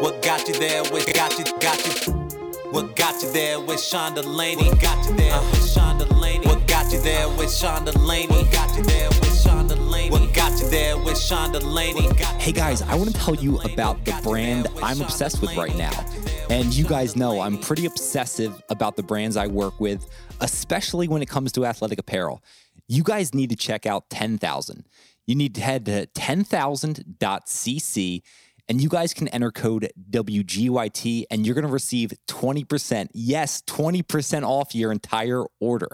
What got you there? What got you? Got you? What got you there with Sean Delaney? Got you there with Sean Delaney. What got you there with Sean Delaney? What got you there with Sean Delaney? What got you there with Sean Delaney? Hey guys, I want to tell you about the brand I'm obsessed with right now. And you guys know I'm pretty obsessive about the brands I work with, especially when it comes to athletic apparel. You guys need to check out 10,000. You need to head to 10,000.cc and you guys can enter code WGYT and you're going to receive 20%. Yes, 20% off your entire order.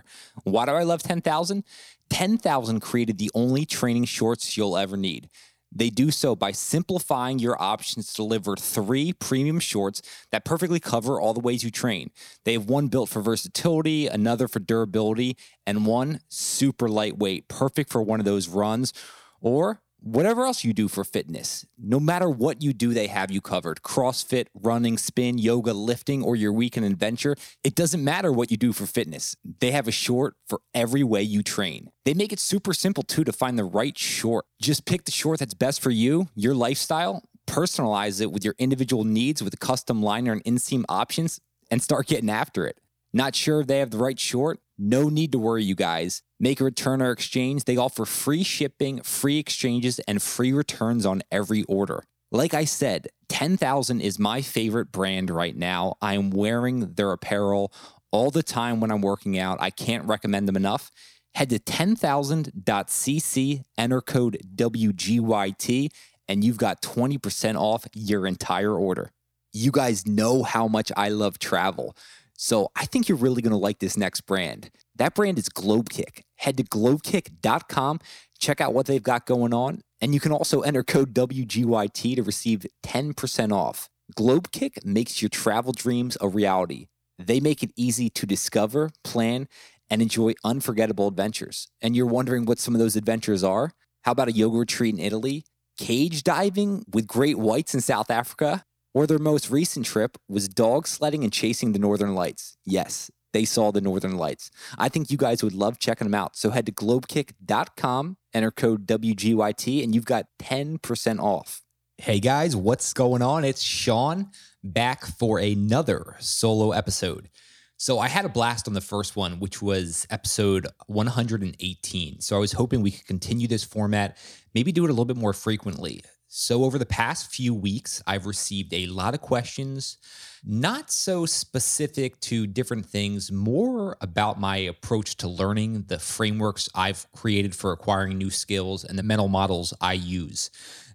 Why do I love 10,000? 10,000 created the only training shorts you'll ever need. They do so by simplifying your options to deliver three premium shorts that perfectly cover all the ways you train. They have one built for versatility, another for durability, and one super lightweight, perfect for one of those runs or whatever else you do for fitness, no matter what you do, they have you covered. CrossFit, running, spin, yoga, lifting, or your weekend adventure. It doesn't matter what you do for fitness. They have a short for every way you train. They make it super simple too to find the right short. Just pick the short that's best for you, your lifestyle, personalize it with your individual needs with custom liner and inseam options, and start getting after it. Not sure if they have the right short? No need to worry, you guys. Make a return or exchange. They offer free shipping, free exchanges, and free returns on every order. Like I said, 10,000 is my favorite brand right now. I am wearing their apparel all the time when I'm working out. I can't recommend them enough. Head to 10,000.cc, enter code WGYT, and you've got 20% off your entire order. You guys know how much I love travel. So I think you're really going to like this next brand. That brand is Globekick. Head to globekick.com, check out what they've got going on, and you can also enter code WGYT to receive 10% off. Globekick makes your travel dreams a reality. They make it easy to discover, plan, and enjoy unforgettable adventures. And you're wondering what some of those adventures are? How about a yoga retreat in Italy? Cage diving with great whites in South Africa? Or their most recent trip was dog sledding and chasing the northern lights. Yes, they saw the northern lights. I think you guys would love checking them out. So head to globekick.com, enter code WGYT, and you've got 10% off. Hey guys, what's going on? It's Sean back for another solo episode. So I had a blast on the first one, which was episode 118. So I was hoping we could continue this format, maybe do it a little bit more frequently. So, over the past few weeks, I've received a lot of questions, not so specific to different things, more about my approach to learning, the frameworks I've created for acquiring new skills, and the mental models I use.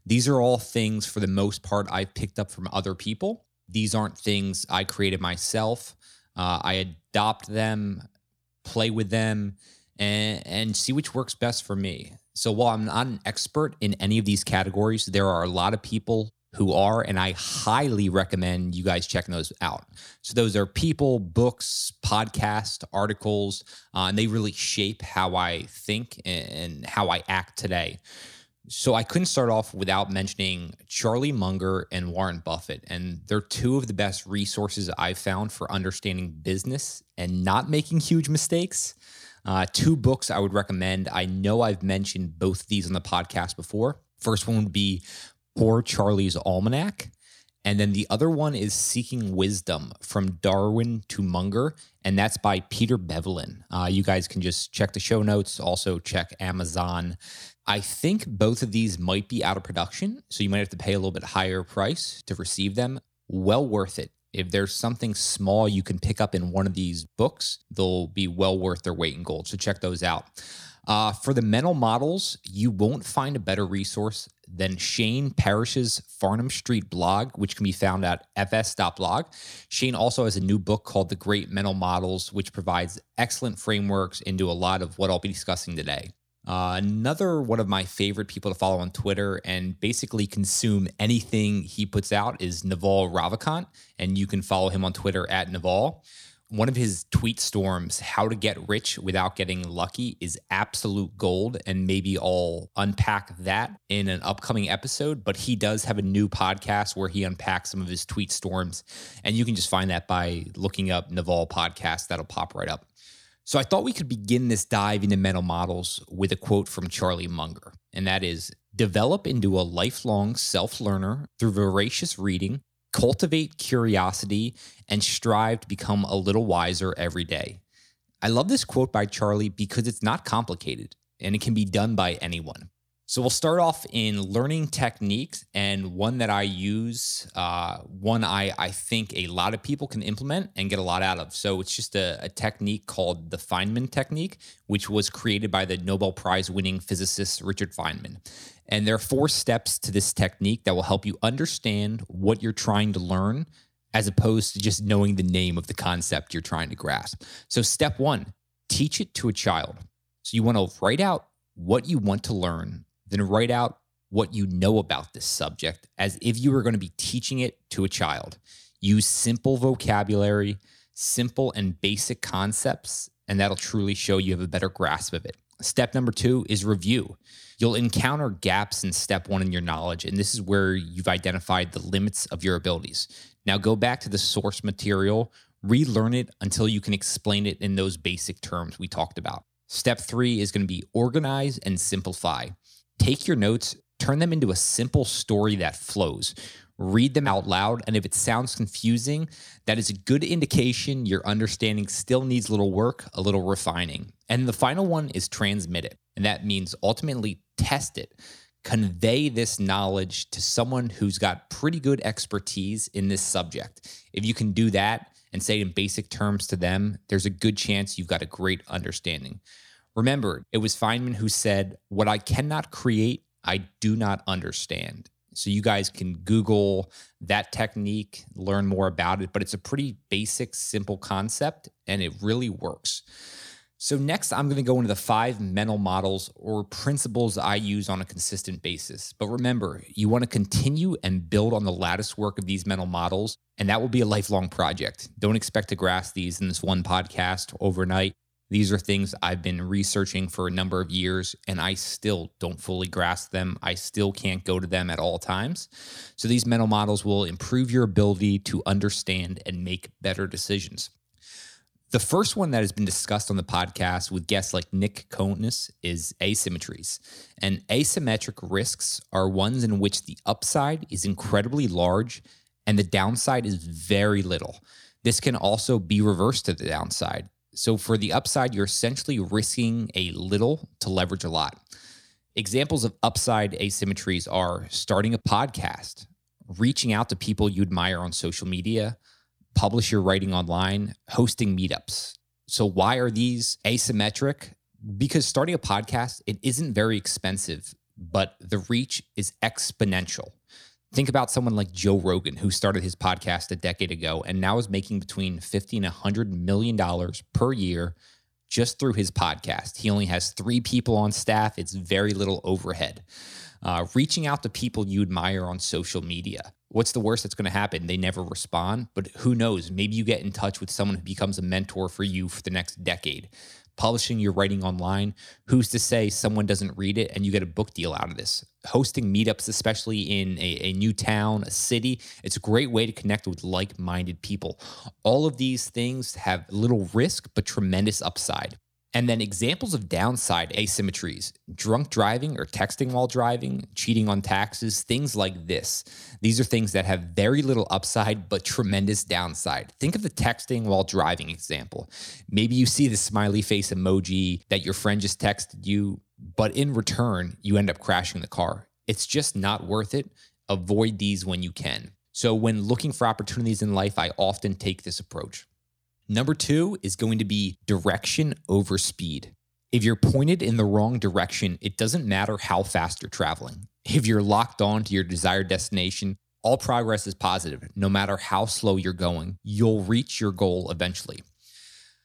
These are all things, for the most part, I've picked up from other people. These aren't things I created myself. Uh, I adopt them, play with them, and, and see which works best for me. So while I'm not an expert in any of these categories, there are a lot of people who are, and I highly recommend you guys checking those out. So those are people, books, podcasts, articles, uh, and they really shape how I think and how I act today. So I couldn't start off without mentioning Charlie Munger and Warren Buffett. And they're two of the best resources I've found for understanding business and not making huge mistakes. Uh, two books I would recommend. I know I've mentioned both these on the podcast before. First one would be Poor Charlie's Almanack. And then the other one is Seeking Wisdom from Darwin to Munger. And that's by Peter Bevelin. Uh, you guys can just check the show notes, also check Amazon. I think both of these might be out of production. So you might have to pay a little bit higher price to receive them. Well worth it. If there's something small you can pick up in one of these books, they'll be well worth their weight in gold. So check those out. Uh, for the mental models, you won't find a better resource than Shane Parrish's Farnham Street blog, which can be found at fs.blog. Shane also has a new book called The Great Mental Models, which provides excellent frameworks into a lot of what I'll be discussing today. Uh, another one of my favorite people to follow on Twitter and basically consume anything he puts out is Naval Ravikant, and you can follow him on Twitter at Naval. One of his tweet storms, How to Get Rich Without Getting Lucky, is absolute gold. And maybe I'll unpack that in an upcoming episode. But he does have a new podcast where he unpacks some of his tweet storms. And you can just find that by looking up Naval Podcast. That'll pop right up. So I thought we could begin this dive into mental models with a quote from Charlie Munger, and that is develop into a lifelong self learner through voracious reading, Cultivate curiosity and strive to become a little wiser every day. I love this quote by Charlie because it's not complicated and it can be done by anyone. So we'll start off in learning techniques, and one that I use, uh, one I, I think a lot of people can implement and get a lot out of. So it's just a, a technique called the Feynman technique, which was created by the Nobel Prize winning physicist Richard Feynman. And there are four steps to this technique that will help you understand what you're trying to learn as opposed to just knowing the name of the concept you're trying to grasp. So, step one, teach it to a child. So, you want to write out what you want to learn then write out what you know about this subject as if you were going to be teaching it to a child. Use simple vocabulary, simple and basic concepts, and that'll truly show you have a better grasp of it. Step number two is review. You'll encounter gaps in step one in your knowledge, and this is where you've identified the limits of your abilities. Now go back to the source material, relearn it until you can explain it in those basic terms we talked about. Step three is going to be organize and simplify take your notes, turn them into a simple story that flows. Read them out loud. And if it sounds confusing, that is a good indication your understanding still needs a little work, a little refining. And the final one is transmit it. And that means ultimately test it. Convey this knowledge to someone who's got pretty good expertise in this subject. If you can do that and say in basic terms to them, there's a good chance you've got a great understanding. Remember, it was Feynman who said, What I cannot create, I do not understand. So you guys can Google that technique, learn more about it, but it's a pretty basic, simple concept, and it really works. So, next, I'm going to go into the five mental models or principles I use on a consistent basis. But remember, you want to continue and build on the lattice work of these mental models, and that will be a lifelong project. Don't expect to grasp these in this one podcast overnight. These are things I've been researching for a number of years, and I still don't fully grasp them. I still can't go to them at all times. So, these mental models will improve your ability to understand and make better decisions. The first one that has been discussed on the podcast with guests like Nick Kokonas is asymmetries. And asymmetric risks are ones in which the upside is incredibly large and the downside is very little. This can also be reversed to the downside. So for the upside, you're essentially risking a little to leverage a lot. Examples of upside asymmetries are starting a podcast, reaching out to people you admire on social media, publish your writing online, hosting meetups. So why are these asymmetric? Because starting a podcast, it isn't very expensive, but the reach is exponential. Think about someone like Joe Rogan, who started his podcast a decade ago and now is making between 50 and 100 million dollars per year just through his podcast. He only has three people on staff, it's very little overhead. Uh, reaching out to people you admire on social media. What's the worst that's going to happen? They never respond, but who knows? Maybe you get in touch with someone who becomes a mentor for you for the next decade publishing your writing online, who's to say someone doesn't read it and you get a book deal out of this? Hosting meetups, especially in a, a new town, a city, it's a great way to connect with like minded people. All of these things have little risk, but tremendous upside. And then examples of downside asymmetries drunk driving or texting while driving, cheating on taxes, things like this. These are things that have very little upside, but tremendous downside. Think of the texting while driving example. Maybe you see the smiley face emoji that your friend just texted you, but in return, you end up crashing the car. It's just not worth it. Avoid these when you can. So, when looking for opportunities in life, I often take this approach. Number two is going to be direction over speed. If you're pointed in the wrong direction, it doesn't matter how fast you're traveling. If you're locked on to your desired destination, all progress is positive. No matter how slow you're going, you'll reach your goal eventually.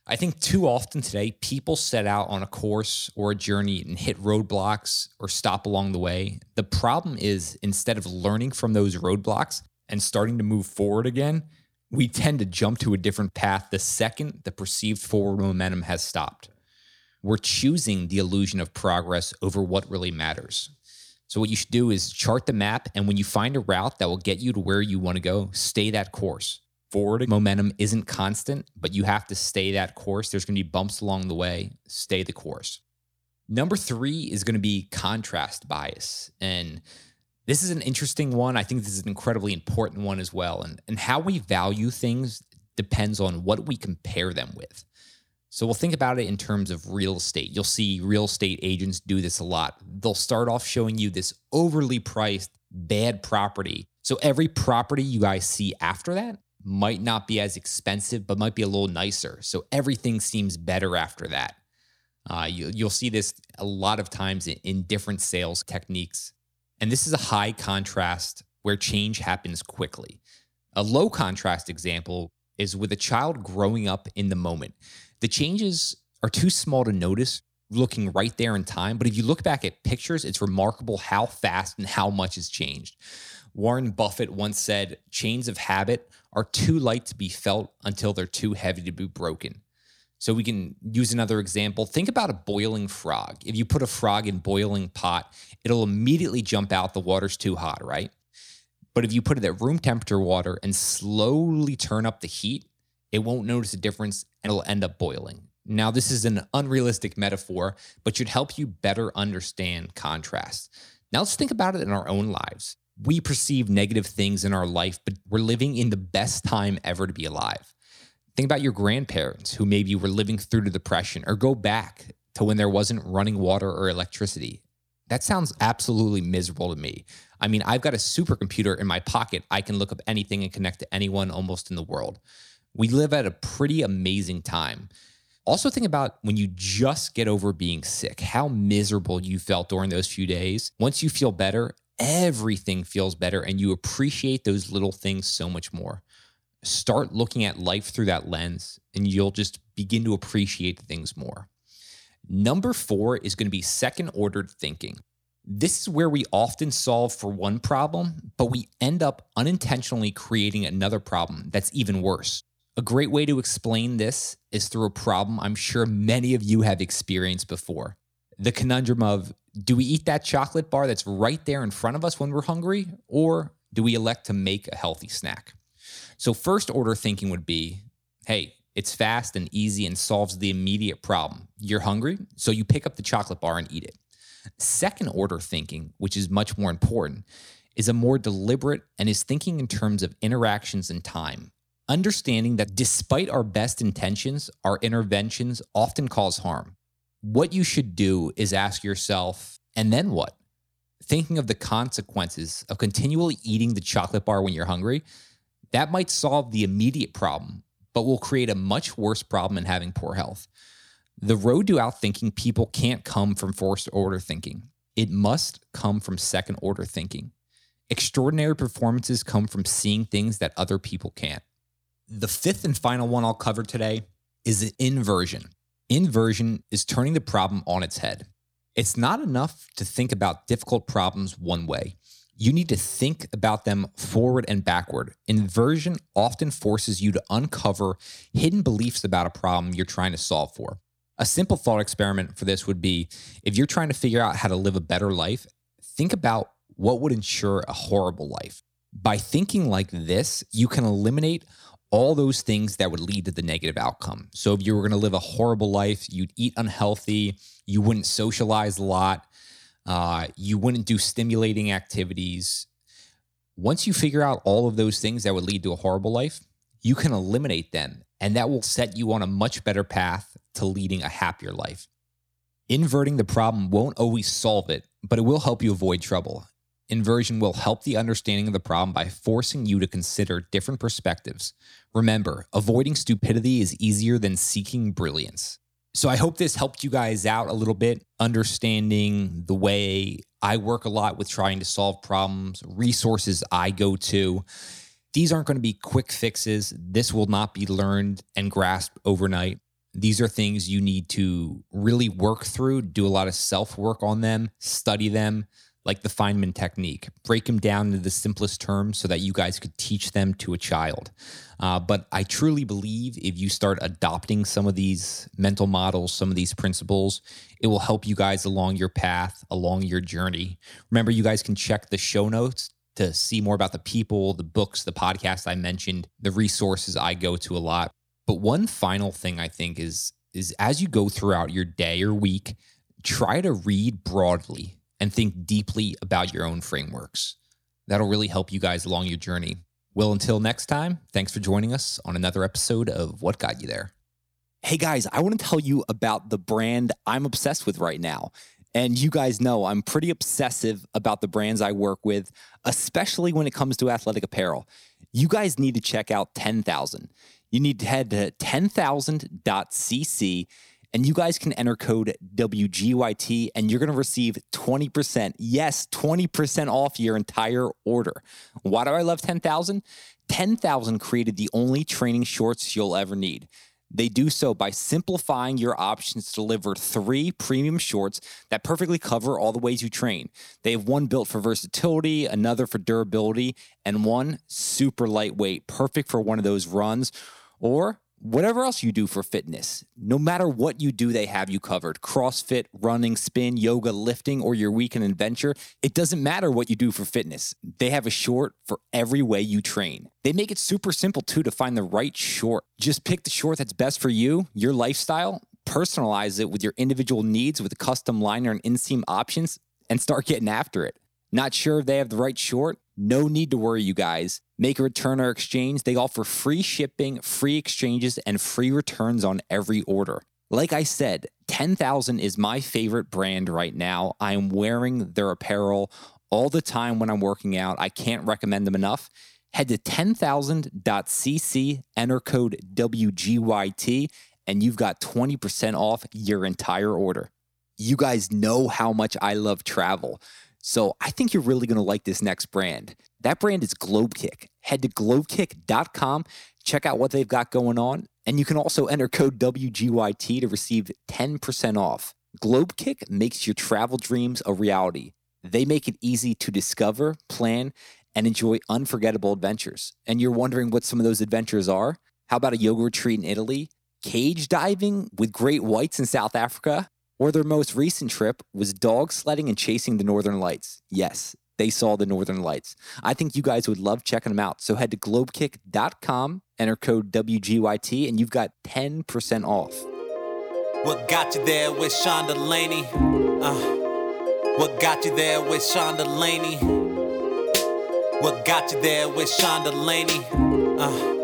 I think too often today, people set out on a course or a journey and hit roadblocks or stop along the way. The problem is instead of learning from those roadblocks and starting to move forward again, we tend to jump to a different path the second the perceived forward momentum has stopped. We're choosing the illusion of progress over what really matters. So, what you should do is chart the map, and when you find a route that will get you to where you want to go, stay that course. Forward momentum isn't constant, but you have to stay that course. There's going to be bumps along the way. Stay the course. Number three is going to be contrast bias. And This is an interesting one. I think this is an incredibly important one as well. And, and how we value things depends on what we compare them with. So we'll think about it in terms of real estate. You'll see real estate agents do this a lot. They'll start off showing you this overly priced bad property. So every property you guys see after that might not be as expensive, but might be a little nicer. So everything seems better after that. Uh, you, will see this a lot of times in, in different sales techniques. And this is a high contrast where change happens quickly. A low contrast example is with a child growing up in the moment. The changes are too small to notice looking right there in time. But if you look back at pictures, it's remarkable how fast and how much has changed. Warren Buffett once said, chains of habit are too light to be felt until they're too heavy to be broken. So we can use another example. Think about a boiling frog. If you put a frog in boiling pot, it'll immediately jump out the water's too hot, right? But if you put it at room temperature water and slowly turn up the heat, it won't notice a difference and it'll end up boiling. Now, this is an unrealistic metaphor, but should help you better understand contrast. Now, let's think about it in our own lives. We perceive negative things in our life, but we're living in the best time ever to be alive. Think about your grandparents who maybe were living through the depression, or go back to when there wasn't running water or electricity. That sounds absolutely miserable to me. I mean, I've got a supercomputer in my pocket. I can look up anything and connect to anyone almost in the world. We live at a pretty amazing time. Also, think about when you just get over being sick, how miserable you felt during those few days. Once you feel better, everything feels better and you appreciate those little things so much more. Start looking at life through that lens and you'll just begin to appreciate things more. Number four is going to be second ordered thinking. This is where we often solve for one problem, but we end up unintentionally creating another problem that's even worse. A great way to explain this is through a problem I'm sure many of you have experienced before. The conundrum of do we eat that chocolate bar that's right there in front of us when we're hungry, or do we elect to make a healthy snack? So, first order thinking would be hey, it's fast and easy and solves the immediate problem. You're hungry, so you pick up the chocolate bar and eat it. Second order thinking, which is much more important, is a more deliberate and is thinking in terms of interactions and time. Understanding that despite our best intentions, our interventions often cause harm. What you should do is ask yourself, and then what? Thinking of the consequences of continually eating the chocolate bar when you're hungry, that might solve the immediate problem, but will create a much worse problem in having poor health. The road to outthinking people can't come from first order thinking. It must come from second order thinking. Extraordinary performances come from seeing things that other people can't. The fifth and final one I'll cover today is inversion. Inversion is turning the problem on its head. It's not enough to think about difficult problems one way. You need to think about them forward and backward. Inversion often forces you to uncover hidden beliefs about a problem you're trying to solve for. A simple thought experiment for this would be if you're trying to figure out how to live a better life, think about what would ensure a horrible life. By thinking like this, you can eliminate all those things that would lead to the negative outcome. So if you were going to live a horrible life, you'd eat unhealthy, you wouldn't socialize a lot, uh, you wouldn't do stimulating activities. Once you figure out all of those things that would lead to a horrible life, you can eliminate them, and that will set you on a much better path to leading a happier life. Inverting the problem won't always solve it, but it will help you avoid trouble. Inversion will help the understanding of the problem by forcing you to consider different perspectives. Remember, avoiding stupidity is easier than seeking brilliance. So I hope this helped you guys out a little bit, understanding the way I work a lot with trying to solve problems, resources I go to. These aren't going to be quick fixes. This will not be learned and grasped overnight. These are things you need to really work through, do a lot of self work on them, study them, like the Feynman technique, break them down into the simplest terms so that you guys could teach them to a child. Uh, but I truly believe if you start adopting some of these mental models, some of these principles, it will help you guys along your path, along your journey. Remember, you guys can check the show notes to see more about the people, the books, the podcast I mentioned, the resources I go to a lot. But one final thing I think is is as you go throughout your day or week, try to read broadly and think deeply about your own frameworks. That'll really help you guys along your journey. Well, until next time, thanks for joining us on another episode of What Got You There. Hey guys, I want to tell you about the brand I'm obsessed with right now. And you guys know I'm pretty obsessive about the brands I work with, especially when it comes to athletic apparel. You guys need to check out 10,000. You need to head to 10,000.cc and you guys can enter code WGYT and you're going to receive 20%. Yes, 20% off your entire order. Why do I love 10,000? 10,000 created the only training shorts you'll ever need. They do so by simplifying your options to deliver three premium shorts that perfectly cover all the ways you train. They have one built for versatility, another for durability, and one super lightweight, perfect for one of those runs or whatever else you do for fitness. No matter what you do, they have you covered. CrossFit, running, spin, yoga, lifting, or your weekend adventure. It doesn't matter what you do for fitness. They have a short for every way you train. They make it super simple too to find the right short. Just pick the short that's best for you, your lifestyle, personalize it with your individual needs with custom liner and inseam options, and start getting after it. Not sure if they have the right short? No need to worry, you guys. Make a return or exchange. They offer free shipping, free exchanges, and free returns on every order. Like I said, 10,000 is my favorite brand right now. I am wearing their apparel all the time when I'm working out. I can't recommend them enough. Head to 10,000.cc, enter code WGYT, and you've got 20% off your entire order. You guys know how much I love travel. So I think you're really going to like this next brand. That brand is Globekick. Head to globekick.com, check out what they've got going on, and you can also enter code WGYT to receive 10% off. Globekick makes your travel dreams a reality. They make it easy to discover, plan, and enjoy unforgettable adventures. And you're wondering what some of those adventures are? How about a yoga retreat in Italy? Cage diving with great whites in South Africa? Or their most recent trip was dog sledding and chasing the northern lights. Yes, they saw the northern lights. I think you guys would love checking them out. So head to globekick.com, enter code WGYT, and you've got 10% off. What got you there with Sean Delaney? Uh, what got you there with Sean Delaney? What got you there with Sean Delaney? Uh,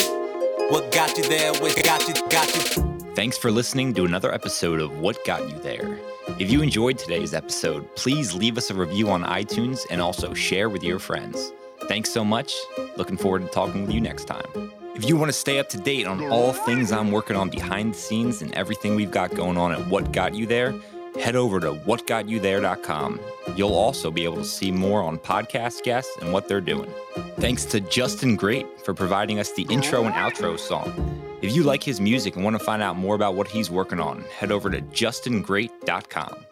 what got you there with got you, got you? Thanks for listening to another episode of What Got You There. If you enjoyed today's episode, please leave us a review on iTunes and also share with your friends. Thanks so much. Looking forward to talking with you next time. If you want to stay up to date on all things I'm working on behind the scenes and everything we've got going on at What Got You There, head over to whatgotyouthere.com. You'll also be able to see more on podcast guests and what they're doing. Thanks to Justin Great for providing us the intro and outro song. If you like his music and want to find out more about what he's working on, head over to justingreat.com.